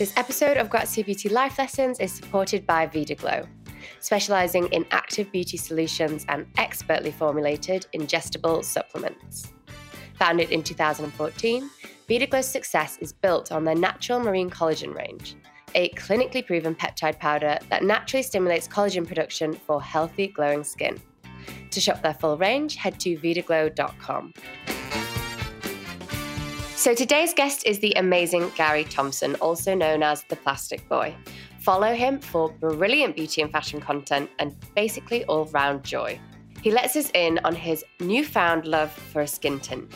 This episode of Grazia Beauty Life Lessons is supported by Vitaglow, specializing in active beauty solutions and expertly formulated ingestible supplements. Founded in 2014, Vitaglow's success is built on their natural marine collagen range, a clinically proven peptide powder that naturally stimulates collagen production for healthy, glowing skin. To shop their full range, head to vitaglow.com. So today's guest is the amazing Gary Thompson, also known as the Plastic Boy. Follow him for brilliant beauty and fashion content and basically all round joy. He lets us in on his newfound love for a skin tint.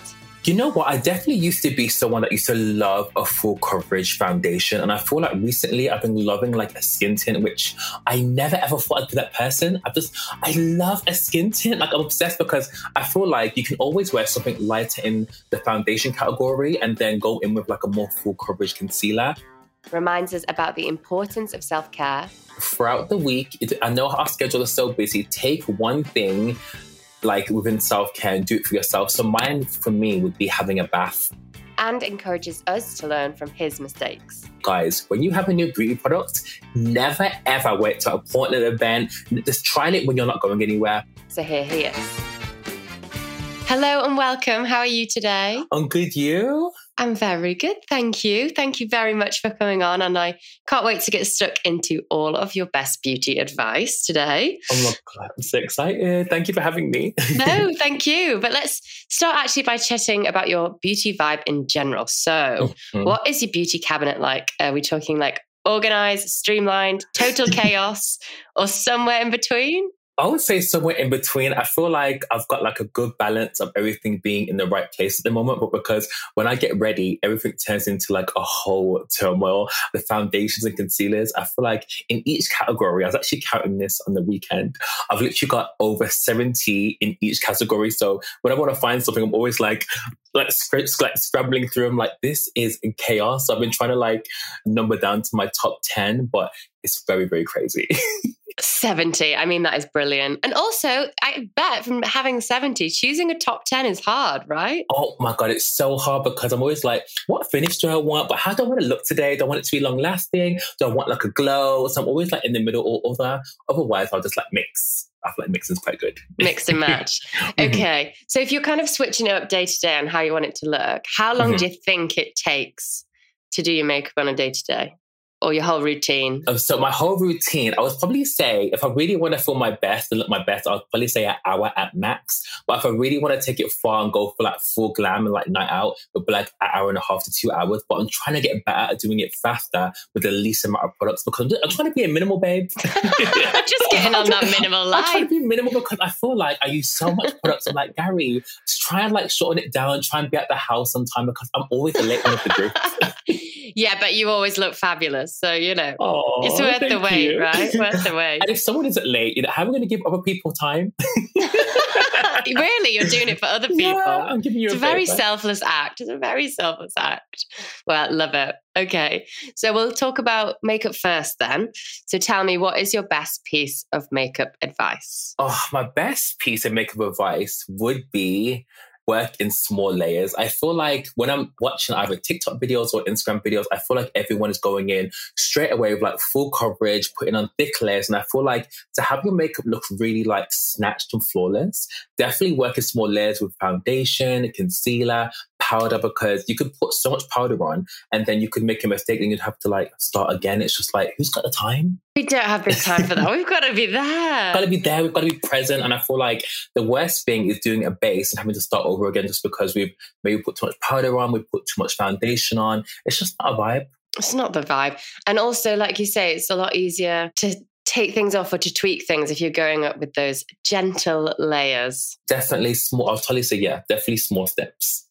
You know what? I definitely used to be someone that used to love a full coverage foundation. And I feel like recently I've been loving like a skin tint, which I never ever thought I'd be that person. I just, I love a skin tint. Like I'm obsessed because I feel like you can always wear something lighter in the foundation category and then go in with like a more full coverage concealer. Reminds us about the importance of self care. Throughout the week, I know our schedule is so busy. Take one thing like within self care and do it for yourself. So mine for me would be having a bath. And encourages us to learn from his mistakes. Guys, when you have a new beauty product, never ever wait to a point at an event. Just try it when you're not going anywhere. So here he is. Hello and welcome. How are you today? I'm good, you? I'm very good. Thank you. Thank you very much for coming on. And I can't wait to get stuck into all of your best beauty advice today. Oh my God, I'm so excited. Thank you for having me. no, thank you. But let's start actually by chatting about your beauty vibe in general. So, mm-hmm. what is your beauty cabinet like? Are we talking like organized, streamlined, total chaos, or somewhere in between? I would say somewhere in between. I feel like I've got like a good balance of everything being in the right place at the moment, but because when I get ready, everything turns into like a whole turmoil. The foundations and concealers, I feel like in each category, I was actually counting this on the weekend. I've literally got over 70 in each category. So when I want to find something, I'm always like, like, like scrambling through them like this is chaos. So I've been trying to like number down to my top 10, but it's very, very crazy. 70. I mean, that is brilliant. And also, I bet from having 70, choosing a top 10 is hard, right? Oh my God, it's so hard because I'm always like, what finish do I want? But how do I want to look today? Do I want it to be long lasting? Do I want like a glow? So I'm always like in the middle or other. Otherwise, I'll just like mix. I feel like mixing's quite good. Mix and match. okay. Mm-hmm. So if you're kind of switching it up day to day on how you want it to look, how long mm-hmm. do you think it takes to do your makeup on a day to day? Or your whole routine? Um, so my whole routine, I would probably say if I really want to feel my best and look my best, I'd probably say an hour at max. But if I really want to take it far and go for like full glam and like night out, it would be like an hour and a half to two hours. But I'm trying to get better at doing it faster with the least amount of products because I'm, trying to be a minimal babe. just getting on that minimal life. I'm trying to be minimal because I feel like I use so much products. I'm like, Gary, just try and like shorten it down, try and be at the house sometime because I'm always the late one of the group. Yeah, but you always look fabulous. So, you know, oh, it's worth the wait, you. right? Worth the wait. and if someone isn't late, you know, how are we going to give other people time? really, you're doing it for other people. Yeah, I'm giving you it's a, a very selfless act. It's a very selfless act. Well, love it. Okay. So we'll talk about makeup first then. So tell me, what is your best piece of makeup advice? Oh, my best piece of makeup advice would be work in small layers. I feel like when I'm watching either TikTok videos or Instagram videos, I feel like everyone is going in straight away with like full coverage, putting on thick layers. And I feel like to have your makeup look really like snatched and flawless, definitely work in small layers with foundation, concealer, powder because you could put so much powder on and then you could make a mistake and you'd have to like start again. It's just like, who's got the time? We don't have the time for that. We've got to be there. got to be there. We've got to be present. And I feel like the worst thing is doing a base and having to start over again just because we've maybe put too much powder on, we've put too much foundation on. It's just not a vibe. It's not the vibe. And also, like you say, it's a lot easier to take things off or to tweak things if you're going up with those gentle layers? Definitely small. I'll you, say, yeah, definitely small steps.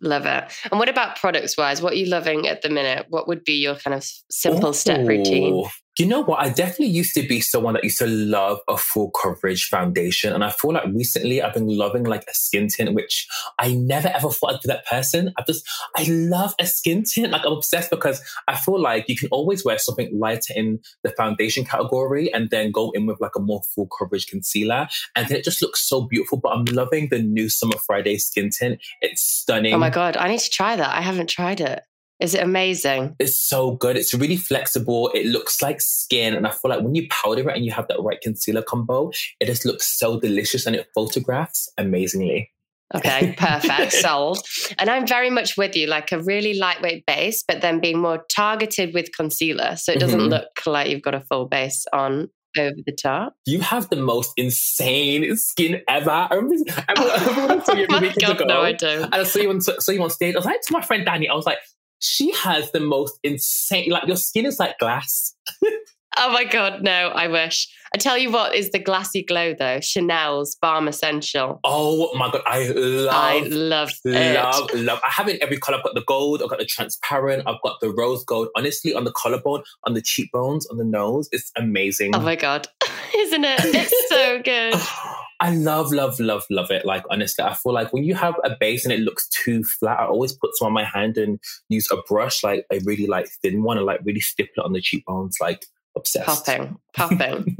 Love it. And what about products wise? What are you loving at the minute? What would be your kind of simple Ooh. step routine? You know what? I definitely used to be someone that used to love a full coverage foundation. And I feel like recently I've been loving like a skin tint, which I never ever thought I'd be that person. I just, I love a skin tint. Like I'm obsessed because I feel like you can always wear something lighter in the foundation category and then go in with like a more full coverage concealer. And then it just looks so beautiful. But I'm loving the new Summer Friday skin tint. It's stunning. Oh my God. I need to try that. I haven't tried it. Is it amazing? It's so good. It's really flexible. It looks like skin. And I feel like when you powder it and you have that right concealer combo, it just looks so delicious and it photographs amazingly. Okay, perfect. Sold. And I'm very much with you, like a really lightweight base, but then being more targeted with concealer. So it doesn't mm-hmm. look like you've got a full base on over the top. You have the most insane skin ever. I remember, I remember I you oh God, ago, no, I don't. And I saw you, on, saw you on stage. I was like to my friend Danny, I was like, she has the most insane, like your skin is like glass. Oh my God, no, I wish. I tell you what is the glassy glow though Chanel's Baume Essentiel. Oh my God, I love I love Love, it. love. I have it in every color. I've got the gold, I've got the transparent, I've got the rose gold. Honestly, on the collarbone, on the cheekbones, on the nose, it's amazing. Oh my God, isn't it? It's so good. I love, love, love, love it. Like, honestly, I feel like when you have a base and it looks too flat, I always put some on my hand and use a brush, like a really like thin one, and like really stipple it on the cheekbones. Like, obsessed. Popping, popping.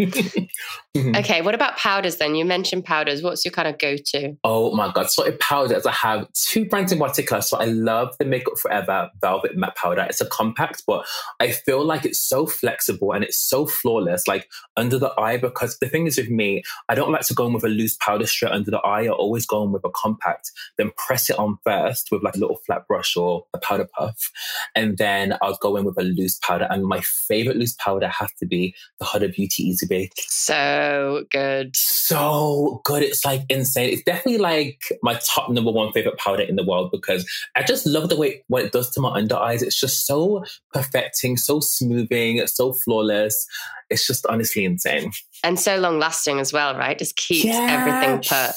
mm-hmm. Okay, what about powders then? You mentioned powders. What's your kind of go to? Oh my God. So, in powders, I have two brands in particular. So, I love the Makeup Forever Velvet Matte Powder. It's a compact, but I feel like it's so flexible and it's so flawless, like under the eye. Because the thing is with me, I don't like to go in with a loose powder straight under the eye. I always go in with a compact, then press it on first with like a little flat brush or a powder puff. And then I'll go in with a loose powder. And my favorite loose powder has to be the Huda Beauty Easy Bake. So good. So good. It's like insane. It's definitely like my top number one favorite powder in the world because I just love the way what it does to my under eyes. It's just so perfecting, so smoothing, so flawless. It's just honestly insane. And so long lasting as well, right? Just keeps yeah. everything put.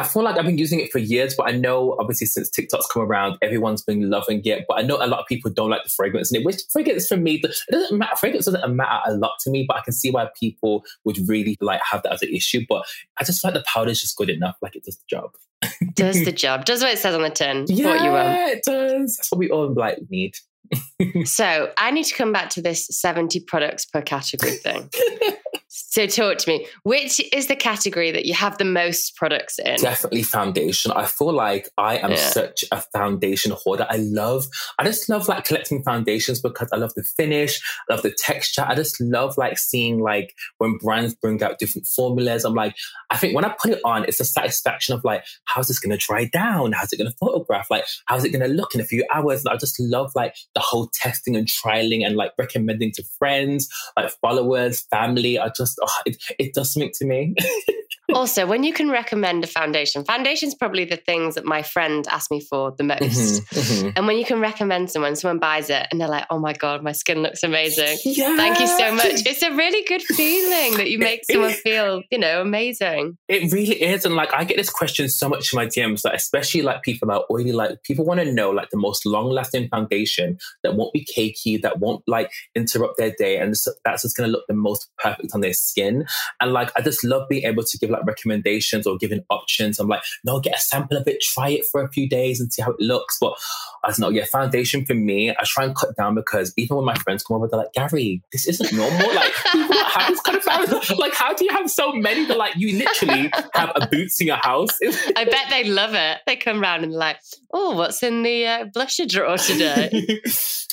I feel like I've been using it for years, but I know obviously since TikTok's come around, everyone's been loving it. But I know a lot of people don't like the fragrance and it. Which fragrance for me, it doesn't matter. Fragrance doesn't matter a lot to me, but I can see why people would really like have that as an issue. But I just feel like the powder is just good enough, like it does the job. does the job. Does what it says on the tin. Yeah, what you want. it does. That's what we all like need. so I need to come back to this 70 products per category thing. So talk to me. Which is the category that you have the most products in? Definitely foundation. I feel like I am yeah. such a foundation hoarder. I love, I just love like collecting foundations because I love the finish, I love the texture. I just love like seeing like when brands bring out different formulas. I'm like, I think when I put it on, it's a satisfaction of like, how's this going to dry down? How's it going to photograph? Like, how's it going to look in a few hours? And I just love like the whole testing and trialing and like recommending to friends, like followers, family. I just, oh, it, it does something to me. also, when you can recommend a foundation, foundation's probably the things that my friend asked me for the most. Mm-hmm, mm-hmm. And when you can recommend someone, someone buys it and they're like, oh my God, my skin looks amazing. Yeah. Thank you so much. It's a really good feeling that you make someone feel, you know, amazing. It really is. And like, I get this question so much in my DMs, like, especially like people that are oily, like, people want to know like the most long lasting foundation that won't be cakey, that won't like interrupt their day. And that's just going to look the most perfect on their skin. And like, I just love being able to give like recommendations or giving options. I'm like, no, get a sample of it, try it for a few days and see how it looks. But I was not, yeah, foundation for me, I try and cut down because even when my friends come over, they're like, Gary, this isn't normal. Like, people have this kind of foundation. Like, how do you have so many that like you literally have a boots in your house? I bet they love it. They come around and like, oh, what's in the uh, blusher drawer today?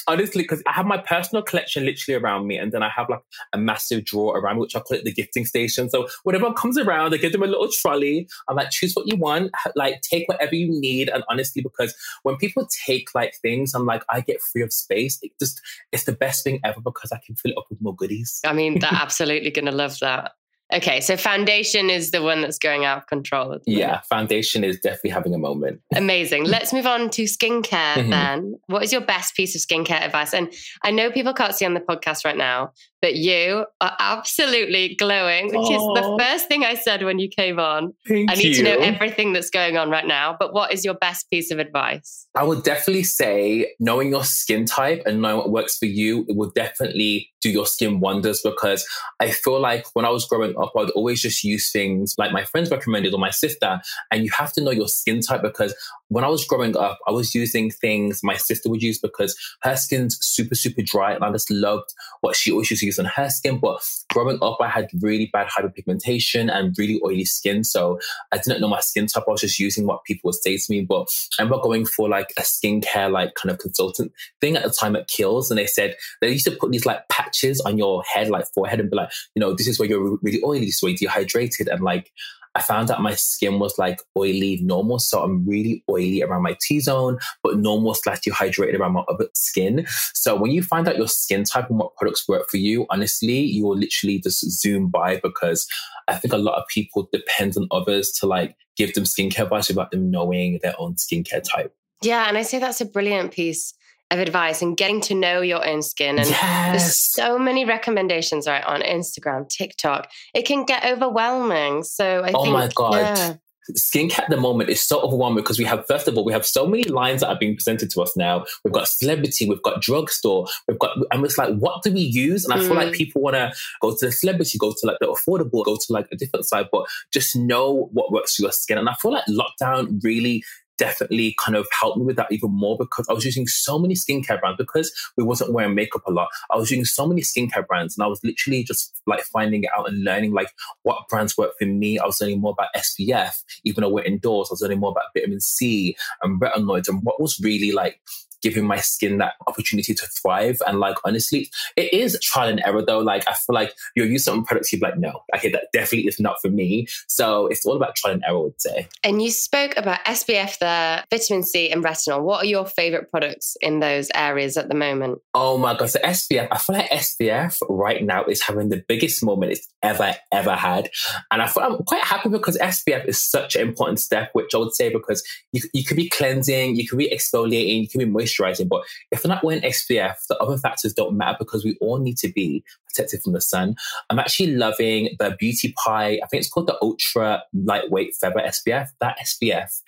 honestly, because I have my personal collection literally around me, and then I have like a massive drawer around me, which I call it the gifting station. So whenever comes around, I give them a little trolley. I'm like, choose what you want, like take whatever you need. And honestly, because when people take like things, I'm like, I get free of space. It just it's the best thing ever because I can fill it up with more goodies. I mean, they're absolutely gonna love that. Okay, so foundation is the one that's going out of control. Yeah, foundation is definitely having a moment. Amazing. Let's move on to skincare mm-hmm. then. What is your best piece of skincare advice? And I know people can't see on the podcast right now, but you are absolutely glowing, which Aww. is the first thing I said when you came on. Thank I need you. to know everything that's going on right now. But what is your best piece of advice? I would definitely say knowing your skin type and knowing what works for you, it will definitely do your skin wonders because I feel like when I was growing up, I'd always just use things like my friends recommended or my sister. And you have to know your skin type because when I was growing up, I was using things my sister would use because her skin's super, super dry. And I just loved what she always used use on her skin. But growing up, I had really bad hyperpigmentation and really oily skin. So I didn't know my skin type. I was just using what people would say to me. But I remember going for like a skincare, like kind of consultant thing at the time at Kiehl's. And they said they used to put these like patches on your head, like forehead, and be like, you know, this is where you're really oily, this is where you're dehydrated. And like, I found out my skin was like oily normal. So I'm really oily around my T zone, but normal slash dehydrated around my other skin. So when you find out your skin type and what products work for you, honestly, you will literally just zoom by because I think a lot of people depend on others to like give them skincare advice without them knowing their own skincare type. Yeah. And I say that's a brilliant piece of advice and getting to know your own skin. And yes. there's so many recommendations right on Instagram, TikTok. It can get overwhelming. So I oh think, my god. Yeah. Skincare at the moment is so overwhelming because we have, first of all, we have so many lines that are being presented to us now. We've got celebrity, we've got drugstore, we've got, and it's like, what do we use? And I feel like Mm. people want to go to the celebrity, go to like the affordable, go to like a different side, but just know what works for your skin. And I feel like lockdown really definitely kind of helped me with that even more because I was using so many skincare brands because we wasn't wearing makeup a lot. I was using so many skincare brands and I was literally just like finding it out and learning like what brands work for me. I was learning more about SPF, even though we're indoors. I was learning more about vitamin C and retinoids and what was really like giving my skin that opportunity to thrive. And like, honestly, it is trial and error though. Like, I feel like you'll use certain products, you'll be like, no, okay, that definitely is not for me. So it's all about trial and error, I would say. And you spoke about SPF there, vitamin C, and retinol. What are your favorite products in those areas at the moment? Oh my god! So SPF, I feel like SPF right now is having the biggest moment it's ever ever had, and I feel I'm quite happy because SPF is such an important step. Which I would say because you you could be cleansing, you could be exfoliating, you could be moisturizing, but if you're not wearing SPF, the other factors don't matter because we all need to be protected from the sun. I'm actually loving the Beauty Pie. I think it's called the Ultra Lightweight Feather SPF. That SPF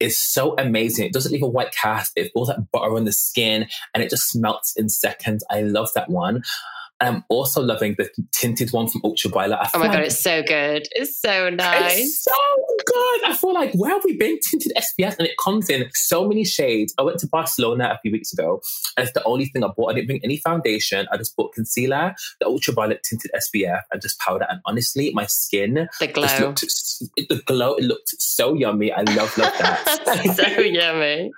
is so amazing. It doesn't leave a white cast. It feels like butter on the skin and it just melts in seconds. I love that one. I'm also loving the tinted one from Ultra Violette. I Oh my God, like it's so good. It's so nice. it's so good. I feel like where have we been tinted SPF? And it comes in so many shades. I went to Barcelona a few weeks ago, and it's the only thing I bought. I didn't bring any foundation. I just bought concealer, the Ultra Violette tinted SPF, and just powder. And honestly, my skin The just glow. looked the glow. It looked so yummy. I love love that. so yummy.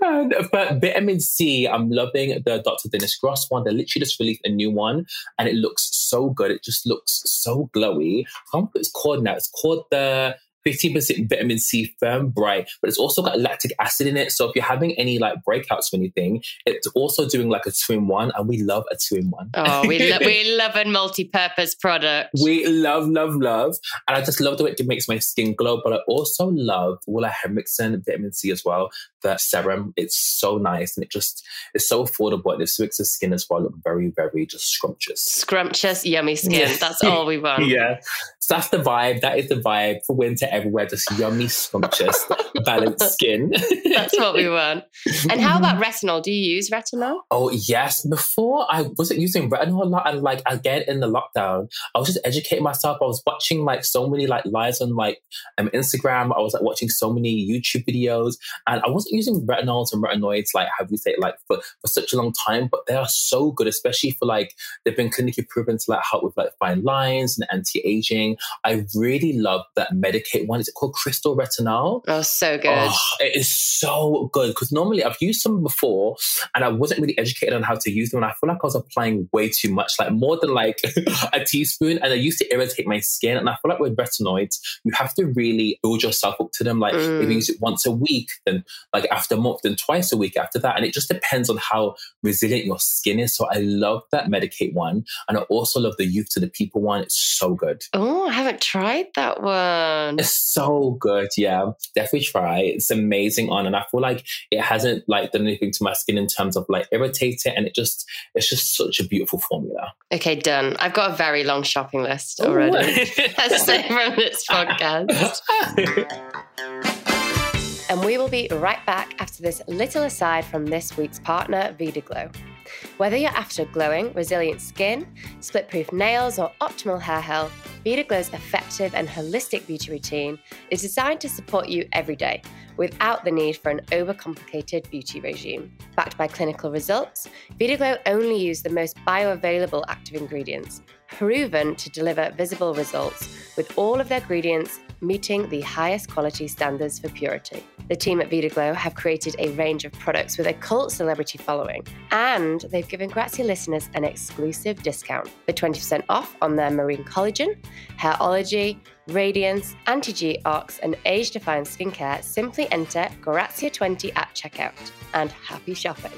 And- but vitamin C, I'm loving the Dr. Dennis Gross one. They literally just released a new one and it looks so good. It just looks so glowy. I can't it's called now. It's called the 15% vitamin C firm bright, but it's also got lactic acid in it. So if you're having any like breakouts or anything, it's also doing like a two in one, and we love a two in one. Oh, we, lo- we love a multi-purpose product. We love, love, love. And I just love the way it makes my skin glow. But I also love Ole Henriksen vitamin C as well. The serum, it's so nice and it just it's so affordable and it makes the skin as well look very, very just scrumptious. Scrumptious, yummy skin. That's all we want. Yeah. So that's the vibe. That is the vibe for winter everywhere. Just yummy, scrumptious, balanced skin. That's what we want. And how about retinol? Do you use retinol? Oh yes. Before I wasn't using retinol a lot, and like again in the lockdown, I was just educating myself. I was watching like so many like lives on like um, Instagram. I was like watching so many YouTube videos, and I wasn't using retinols and retinoids like how we say it, like for for such a long time. But they are so good, especially for like they've been clinically proven to like help with like fine lines and anti aging. I really love that Medik8 one. Is it called Crystal Retinol? Oh, so good. Oh, it is so good because normally I've used some before and I wasn't really educated on how to use them. And I feel like I was applying way too much, like more than like a teaspoon. And I used to irritate my skin. And I feel like with retinoids, you have to really build yourself up to them. Like if Mm. you use it once a week, then like after a month, then twice a week after that. And it just depends on how resilient your skin is. So I love that Medik8 one. And I also love the Youth to the People one. It's so good. Oh, I haven't tried that one. It's so good. Yeah, definitely try. It's amazing on, and I feel like it hasn't like done anything to my skin in terms of like irritate it, and it just it's just such a beautiful formula. Okay, done. I've got a very long shopping list already. Let's say from this podcast. And we will be right back after this little aside from this week's partner, Vitaglow. Whether you're after glowing, resilient skin, split proof nails, or optimal hair health, Vitaglow's effective and holistic beauty routine is designed to support you every day without the need for an overcomplicated beauty regime. Backed by clinical results, Vitaglow only use the most bioavailable active ingredients, proven to deliver visible results, with all of their ingredients meeting the highest quality standards for purity. The team at Vitaglow have created a range of products with a cult celebrity following, and they've given Grazia listeners an exclusive discount for 20% off on their marine collagen, hairology, radiance, anti-G ox, and age-defying skincare. Simply enter Grazia20 at checkout, and happy shopping.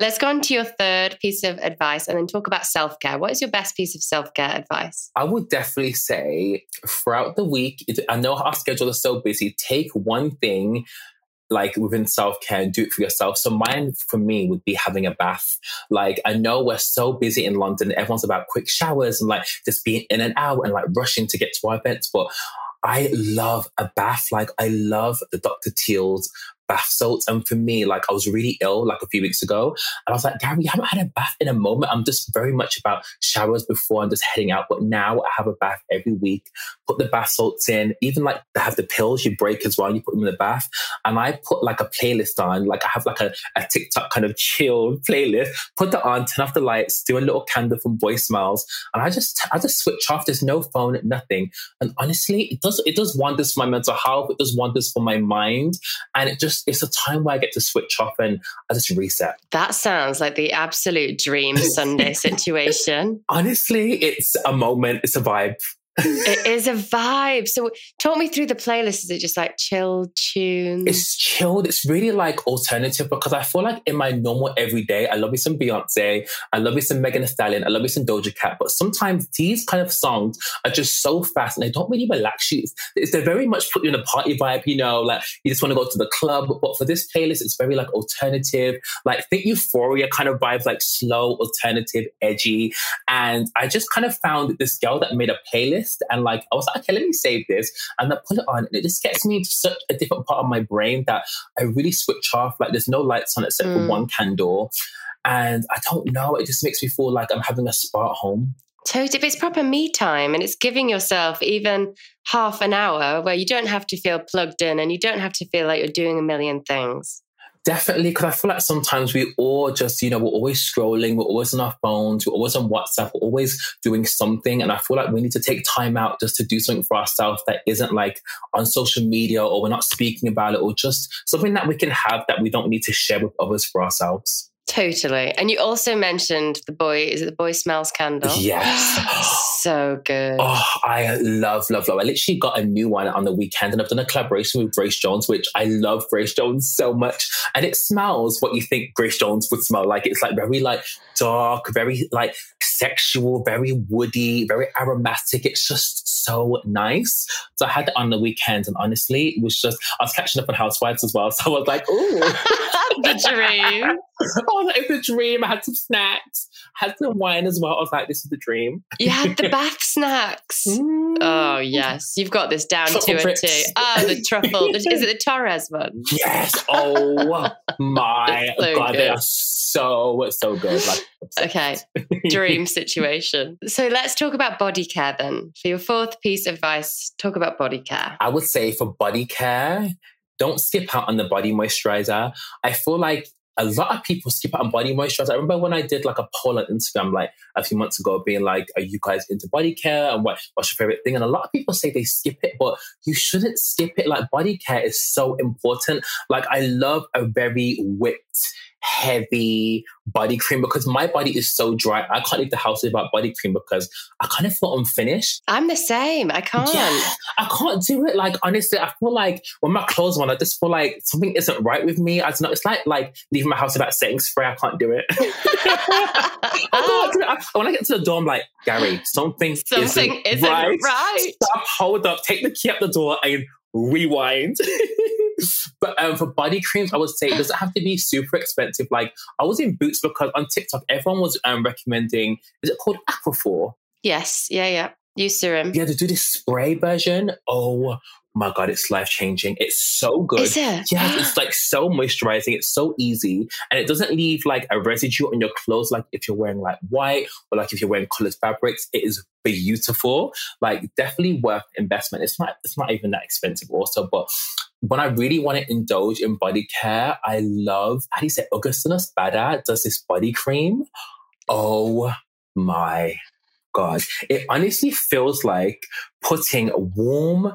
Let's go on to your third piece of advice and then talk about self care. What is your best piece of self care advice? I would definitely say throughout the week, I know our schedule is so busy, take one thing like within self care and do it for yourself. So mine for me would be having a bath. Like I know we're so busy in London, everyone's about quick showers and like just being in and out and like rushing to get to our events, but I love a bath. Like I love the Dr. Teal's bath salts. And for me, like I was really ill like a few weeks ago. And I was like, Gary, you haven't had a bath in a moment. I'm just very much about showers before and just heading out. But now I have a bath every week, put the bath salts in, even like they have the pills you break as well. You put them in the bath. And I put like a playlist on, like I have like a, a TikTok kind of chill playlist, put that on, turn off the lights, do a little candle from Boy Smells. And I just, I just switch off. There's no phone, nothing. And honestly, it does, it does wonders for my mental health. It does wonders for my mind. And it just, just it's a time where I get to switch off and I just reset. That sounds like the absolute dream Sunday situation. Honestly, it's a moment, it's a vibe it is a vibe. So talk me through the playlist. Is it just like chill tunes? It's chilled. It's really like alternative because I feel like in my normal everyday, I love me some Beyonce, I love me some Megan Thee Stallion, I love me some Doja Cat. But sometimes these kind of songs are just so fast and they don't really relax you. It's, they're very much put you in a party vibe, you know, like you just want to go to the club. But for this playlist, it's very like alternative, like think euphoria kind of vibes, like slow, alternative, edgy. And I just kind of found this girl that made a playlist and like I was like, okay, let me save this and then put it on. And it just gets me into such a different part of my brain that I really switch off. Like there's no lights on except mm. for one candle. And I don't know, it just makes me feel like I'm having a spa at home. Totally. If it's proper me time and it's giving yourself even half an hour where you don't have to feel plugged in and you don't have to feel like you're doing a million things. Definitely, because I feel like sometimes we all just, you know, we're always scrolling, we're always on our phones, we're always on WhatsApp, we're always doing something. And I feel like we need to take time out just to do something for ourselves that isn't like on social media or we're not speaking about it or just something that we can have that we don't need to share with others for ourselves. Totally. And you also mentioned the boy, is it the boy smells candle? Yes. so good. Oh, I love, love, love. I literally got a new one on the weekend and I've done a collaboration with Grace Jones, which I love Grace Jones so much. And it smells what you think Grace Jones would smell like. It's like very like dark, very like sexual, very woody, very aromatic. It's just so nice. So I had it on the weekend and honestly, it was just, I was catching up on Housewives as well. So I was like, ooh. the dream. oh, is a dream. I had some snacks, I had some wine as well. I was like, this is the dream. You had the bath snacks. Mm. Oh, yes. You've got this down truffle to a T. Oh, the truffle. is it the Torres one? Yes. Oh, my so God. Good. They are so, so good. Like, okay. Dream situation. So let's talk about body care then. For your fourth piece of advice, talk about body care. I would say for body care, don't skip out on the body moisturizer. I feel like a lot of people skip out on body moisturizer. I remember when I did like a poll on Instagram like a few months ago being like, are you guys into body care and what, what's your favorite thing? And a lot of people say they skip it, but you shouldn't skip it. Like body care is so important. Like I love a very whipped heavy body cream because my body is so dry. I can't leave the house without body cream because I kind of feel unfinished. I'm the same. I can't. Yeah, I can't do it. Like honestly, I feel like when my clothes on, I just feel like something isn't right with me. I don't know. It's like like leaving my house without setting spray. I can't do it. I when I get to the door, I'm like, Gary, something, something isn't, isn't right. right. Stop, hold up, take the key out the door and rewind. but um, for body creams, I would say it doesn't have to be super expensive. Like I was in Boots because on TikTok, everyone was um, recommending, is it called Aquaphor? Yes. Yeah, yeah. Eucerin. Yeah, to do this spray version. Oh my God, it's life changing. It's so good. Is it? Yeah, it's like so moisturizing. It's so easy. And it doesn't leave like a residue on your clothes, like if you're wearing like white or like if you're wearing colored fabrics. It is beautiful. Like definitely worth investment. It's not it's not even that expensive also, but when I really want to indulge in body care, I love, how do you say, Augustinus Bader does this body cream. Oh my God. It honestly feels like putting warm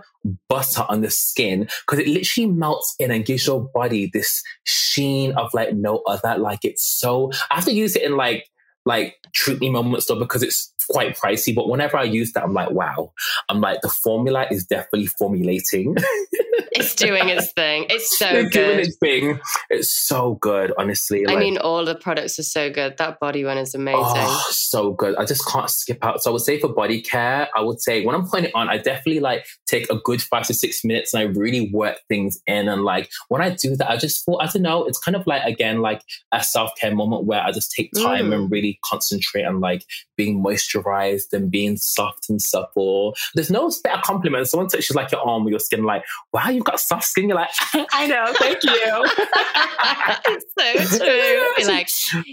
butter on the skin because it literally melts in and gives your body this sheen of like no other. Like it's so, I have to use it in like, like treat me moments though because it's quite pricey. But whenever I use that, I'm like, wow. I'm like, the formula is definitely formulating. it's doing its thing. It's so it's good. doing its thing. It's so good, honestly. I Like, mean, all the products are so good. That body one is amazing. Oh, so good. I just can't skip out. So I would say for body care, I would say when I'm putting it on, I definitely like take a good five to six minutes and I really work things in. And like when I do that, I just feel, I don't know, it's kind of like, again, like a self care moment where I just take time Mm. and really concentrate on like being moisturized and being soft and supple. There's no better compliment. Someone touches like your arm or your skin, like, wow, you've got soft skin. You're like, I know, thank you. it's so true. Like,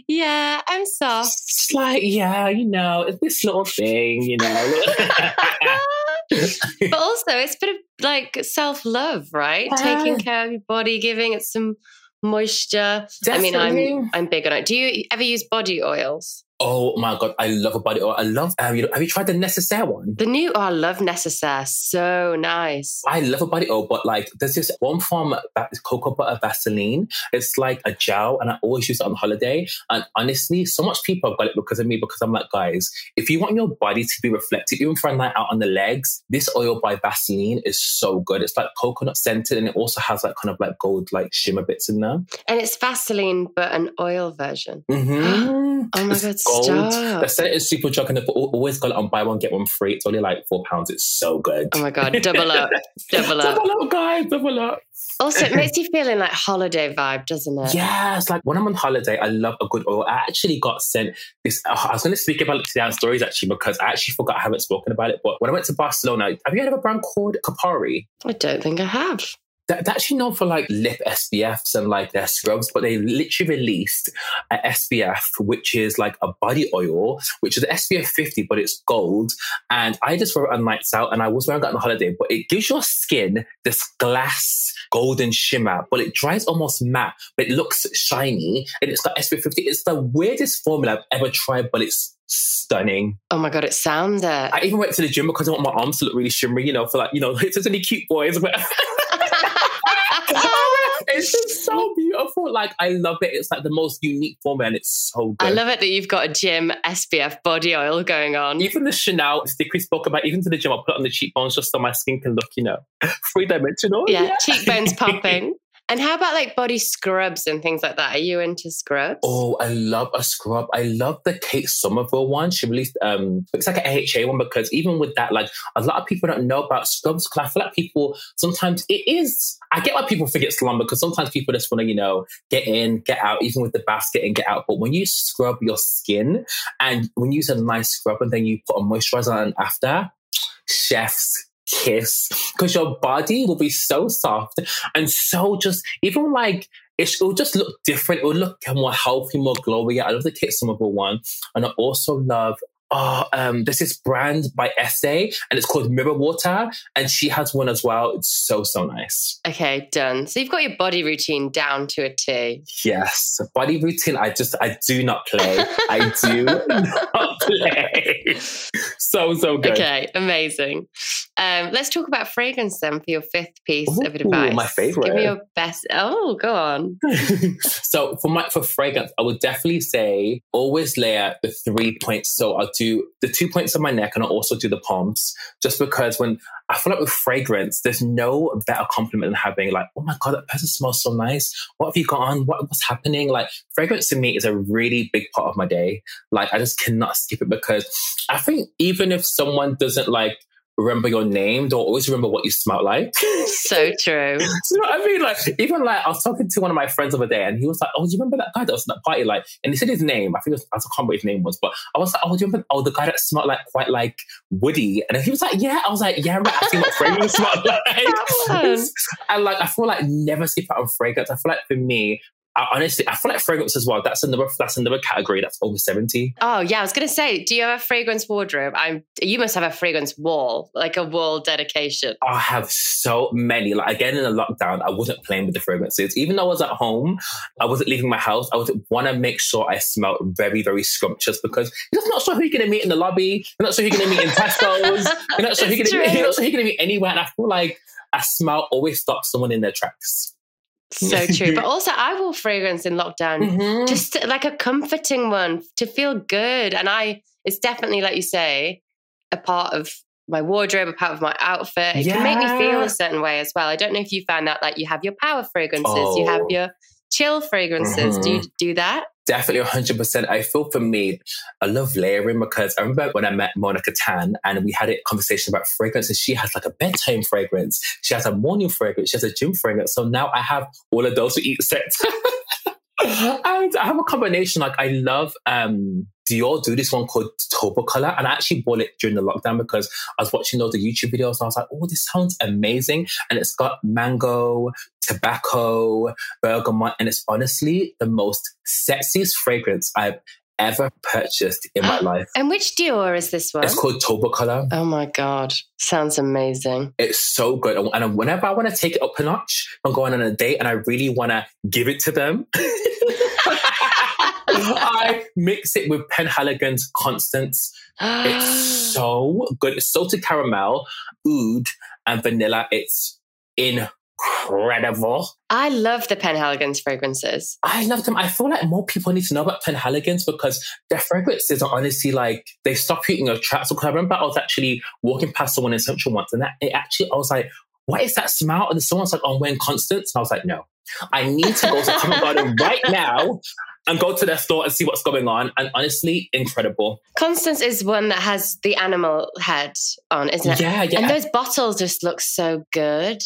yeah, I'm soft. It's like, yeah, you know, it's this little thing, you know. but also, it's a bit of like self love, right? Yeah. Taking care of your body, giving it some moisture. I mean, I'm I'm big on it. Do you ever use body oils? Oh my god, I love a body oil. I love. Um, you know, have you tried the Necessaire one? The new oh, I love Necessaire. So nice. I love a body oil, but like there's this one from that is cocoa butter Vaseline. It's like a gel, and I always use it on holiday. And honestly, so much people have got it because of me. Because I'm like, guys, if you want your body to be reflective, even for a night out on the legs, this oil by Vaseline is so good. It's like coconut scented, and it also has like kind of like gold like shimmer bits in there. And it's Vaseline, but an oil version. Mm-hmm. Oh my It's god, gold. stop. The scent is Superdrug, and always got it on buy one get one free. It's only like four pounds. It's so good. Oh my god, double up. Double up. double up, guys, double up. Also, it makes you feel in like holiday vibe, doesn't it? Yes, like when I'm on holiday, I love a good oil. I actually got sent this. uh, I was going to speak about it today on stories actually because I actually forgot I haven't spoken about it. But when I went to Barcelona, have you heard of a brand called Kopari? I don't think I have. They're they're actually known for like lip SPFs and like their scrubs, but they literally released a SPF, which is like a body oil, which is the SPF 50, but it's gold. And I just wore it on nights out and I was wearing that on holiday, but it gives your skin this glass golden shimmer, but it dries almost matte, but it looks shiny and it's got SPF 50. It's the weirdest formula I've ever tried, but it's stunning. Oh my god, it sounds it. I even went to the gym because I want my arms to look really shimmery, you know, for like, you know, if there's any cute boys. But it's just so beautiful. Like I love it. It's like the most unique formula and it's so good. I love it that you've got a gym SPF body oil going on. even the Chanel stick we spoke about, even to the gym, I put it on the cheekbones just so my skin can look, you know, three dimensional. yeah, cheekbones popping. And how about like body scrubs and things like that? Are you into scrubs? Oh, I love a scrub. I love the Kate Somerville one. She released um it's like an AHA one because even with that, like a lot of people don't know about scrubs because I feel like people sometimes it is I get why people think it's slum because sometimes people just want to, you know, get in, get out, even with the basket and get out. But when you scrub your skin and when you use a nice scrub and then you put a moisturizer on after, chef's kiss because your body will be so soft and so just even like it will just look different. It will look more healthy, more glowy. I love the Kate Somerville one, and I also love. Oh, um, this brand by Essay, and it's called Mirror Water, and she has one as well. It's so so nice. Okay, done. So you've got your body routine down to a T. Yes, body routine. I just I do not play. I do not play. So so good. Okay, amazing. Um, let's talk about fragrance then for your fifth piece of advice. my favourite. Give me your best. Oh, go on. so for my for fragrance, I would definitely say always layer the three points. So I'll do the two points on my neck and I'll also do the palms. Just because when I feel like with fragrance, there's no better compliment than having like, oh my god, that person smells so nice. What have you got on? What, what's happening? Like fragrance to me is a really big part of my day. Like I just cannot skip it because I think even if someone doesn't like remember your name. They'll always remember what you smell like. so true. you know what I mean? Like, even like, I was talking to one of my friends over there and he was like, Oh, do you remember that guy that was at that party? Like, and he said his name. I think it was, I can't remember what his name was, but I was like, Oh, do you remember? Oh, the guy that smelled like quite like woody. And he was like, Yeah. I was like, Yeah, right. I see what fragrance smelled like. and like, I feel like never skip out on fragrance. I feel like for me, I, honestly, I feel like fragrance as well. That's another that's another category that's over seventy. Oh yeah, I was gonna say, do you have a fragrance wardrobe? I'm. You must have a fragrance wall, like a wall dedication. I have so many. Like again in the lockdown, I wasn't playing with the fragrances. Even though I was at home, I wasn't leaving my house. I was want to make sure I smelled very very scrumptious because you're just not sure who you're gonna meet in the lobby. You're not sure who you're gonna meet in Tesco's. You're not sure who you're gonna meet. You're not sure who you're gonna meet anywhere. And I feel like a smell always stops someone in their tracks. So true. But also, I wore fragrance in lockdown, mm-hmm. just like a comforting one to feel good. And I, it's definitely, like you say, a part of my wardrobe, a part of my outfit. It yeah. can make me feel a certain way as well. I don't know if you found that, like you have your power fragrances, oh. you have oh. your chill fragrances. Mm-hmm. Do you do that? Definitely 100%. I feel for me, I love layering because I remember when I met Monica Tan and we had a conversation about fragrance and she has like a bedtime fragrance. She has a morning fragrance. She has a gym fragrance. So now I have all of those to eat sets. and I have a combination. Like I love um Dior do this one called Tobacolor, and I actually bought it during the lockdown because I was watching all the YouTube videos and I was like, "Oh, this sounds amazing!" And it's got mango, tobacco, bergamot, and it's honestly the most sexiest fragrance I've ever purchased in my ah, life. And which Dior is this one? It's called Tobacolor. Oh my God. Sounds amazing. It's so good. And whenever I want to take it up a notch, I'm going on a date and I really want to give it to them. I mix it with Penhaligon's Constance. it's so good. It's salted caramel, oud, and vanilla. It's incredible. I love the Penhaligon's fragrances. I love them. I feel like more people need to know about Penhaligon's because their fragrances are honestly like they stop you in your tracks. Because I remember I was actually walking past someone in Central once, and that it actually I was like, "What is that smell?" And someone's like, "I'm wearing Constance," and I was like, "No." I need to go to Covent Garden right now and go to their store and see what's going on. And honestly, incredible. Constance is one that has the animal head on, isn't it? Yeah, yeah. And those bottles just look so good.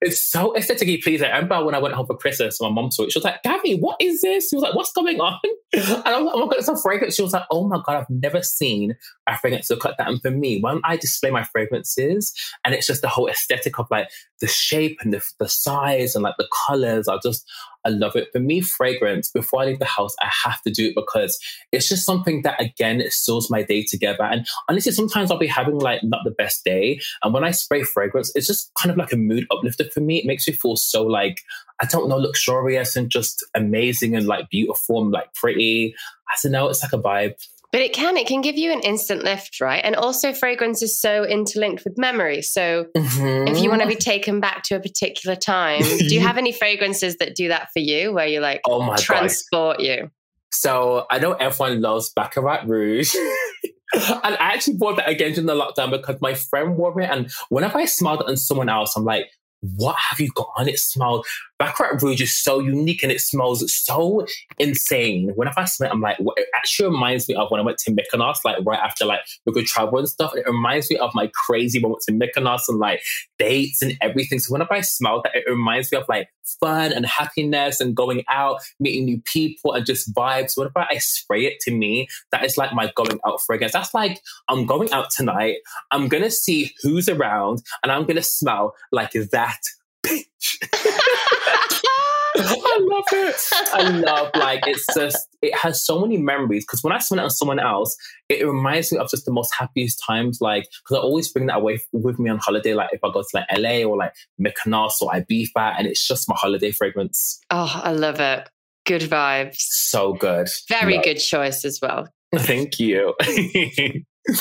It's so aesthetically pleasing. I remember when I went home for Christmas, my mom saw it. She was like, Gabby, what is this? She was like, what's going on? And I was like, oh my God, it's a fragrance. She was like, oh my God, I've never seen a fragrance look like that. And for me, when I display my fragrances, and it's just the whole aesthetic of like the shape and the, the size and like the colors, I just, I love it. For me, fragrance, before I leave the house, I have to do it because it's just something that, again, it seals my day together. And honestly, sometimes I'll be having like not the best day. And when I spray fragrance, it's just kind of like a mood uplifter for me. It makes me feel so like, I don't know, luxurious and just amazing and like beautiful and like pretty. I don't know, it's like a vibe. But it can, it can give you an instant lift, right? And also, fragrance is so interlinked with memory. So, mm-hmm. if you want to be taken back to a particular time, do you have any fragrances that do that for you where you like oh my transport God. you? So, I know everyone loves Baccarat Rouge. and I actually bought that again during the lockdown because my friend wore it. And whenever I smelled it on someone else, I'm like, what have you got on? It smells Baccarat Rouge is so unique and it smells so insane. Whenever I smell it, I'm like, it actually reminds me of when I went to Mykonos, like right after like we could travel and stuff. It reminds me of my crazy moments in Mykonos and like dates and everything. So whenever I smell that, it reminds me of like fun and happiness and going out, meeting new people and just vibes. Whenever I spray it to me, that is like my going out fragrance. That's like, I'm going out tonight. I'm going to see who's around and I'm going to smell like that bitch. I love it. I love like it's just it has so many memories because when I smell it on someone else, it reminds me of just the most happiest times. Like because I always bring that away with me on holiday. Like if I go to like LA or like Mykonos or Ibiza, and it's just my holiday fragrance. Oh, I love it. Good vibes. So good. Very love. good choice as well. Thank you.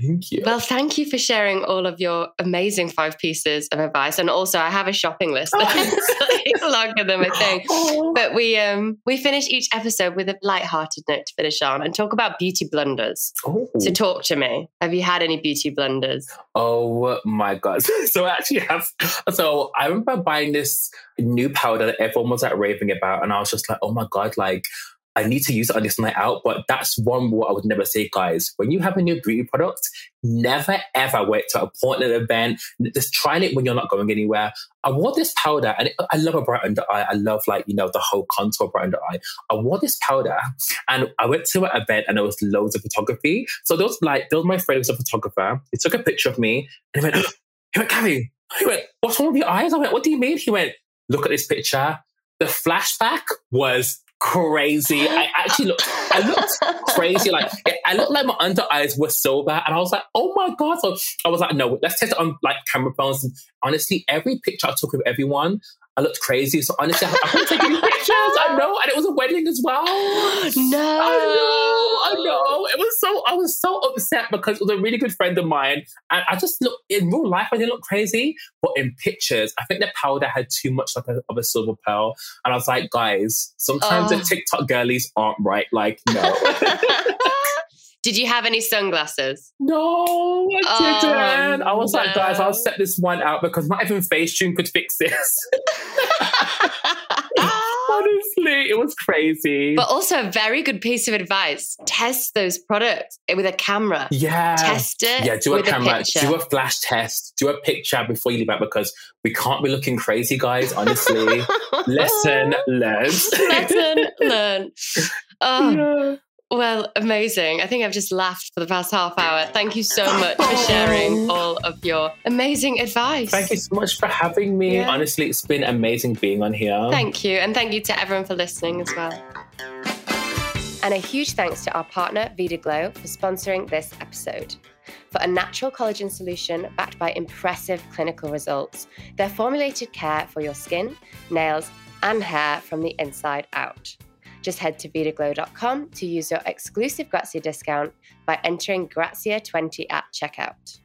thank you. Well, thank you for sharing all of your amazing five pieces of advice. And also, I have a shopping list that's longer than my thing. But we um we finish each episode with a light-hearted note to finish on and talk about beauty blunders. Oh. So, talk to me. Have you had any beauty blunders? Oh my god! So I actually have. So I remember buying this new powder that everyone was like raving about, and I was just like, oh my god, like I need to use it on this night out. But that's one rule I would never say, guys. When you have a new beauty product, never ever wait to a an event. Just try it when you're not going anywhere. I wore this powder and I love a bright under eye. I love like, you know, the whole contour bright under eye. I wore this powder and I went to an event and there was loads of photography. So there was like, there was my friend who was a photographer. He took a picture of me and he went, he went, Carrie, he went, what's wrong with your eyes? I went, what do you mean? He went, look at this picture. The flashback was crazy. I actually looked, I looked crazy. Like I looked like my under eyes were so bad, and I was like, oh my god. So I was like, no, let's test it on like camera phones. And honestly, every picture I took with everyone, I looked crazy. So honestly, I, I couldn't take any pictures. I know, and it was a wedding as well. No, I know, I know. It was so I was so upset because it was a really good friend of mine, and I just looked in real life. I didn't look crazy, but in pictures, I think the powder had too much like a, of a silver pearl, and I was like, guys, sometimes Oh. the TikTok girlies aren't right. Like, no. Did you have any sunglasses? No, I Oh, didn't. I was like, guys. I'll set this one out because not even Facetune could fix this. Honestly, it was crazy. but also a very good piece of advice. Test those products with a camera. yeah. Test it Yeah, do a camera, picture. do a flash test, do a picture before you leave out because we can't be looking crazy, guys. Honestly, lesson learned. Lesson learned. Oh, Yeah. Well, amazing. I think I've just laughed for the past half hour. Thank you so much for oh. sharing all of your amazing advice. Thank you so much for having me. Yeah. Honestly, it's been amazing being on here. Thank you. And thank you to everyone for listening as well. And a huge thanks to our partner, Vitaglow, for sponsoring this episode. For a natural collagen solution backed by impressive clinical results, their formulated care for your skin, nails, and hair from the inside out. Just head to vitaglow.com to use your exclusive Grazia discount by entering Grazia20 at checkout.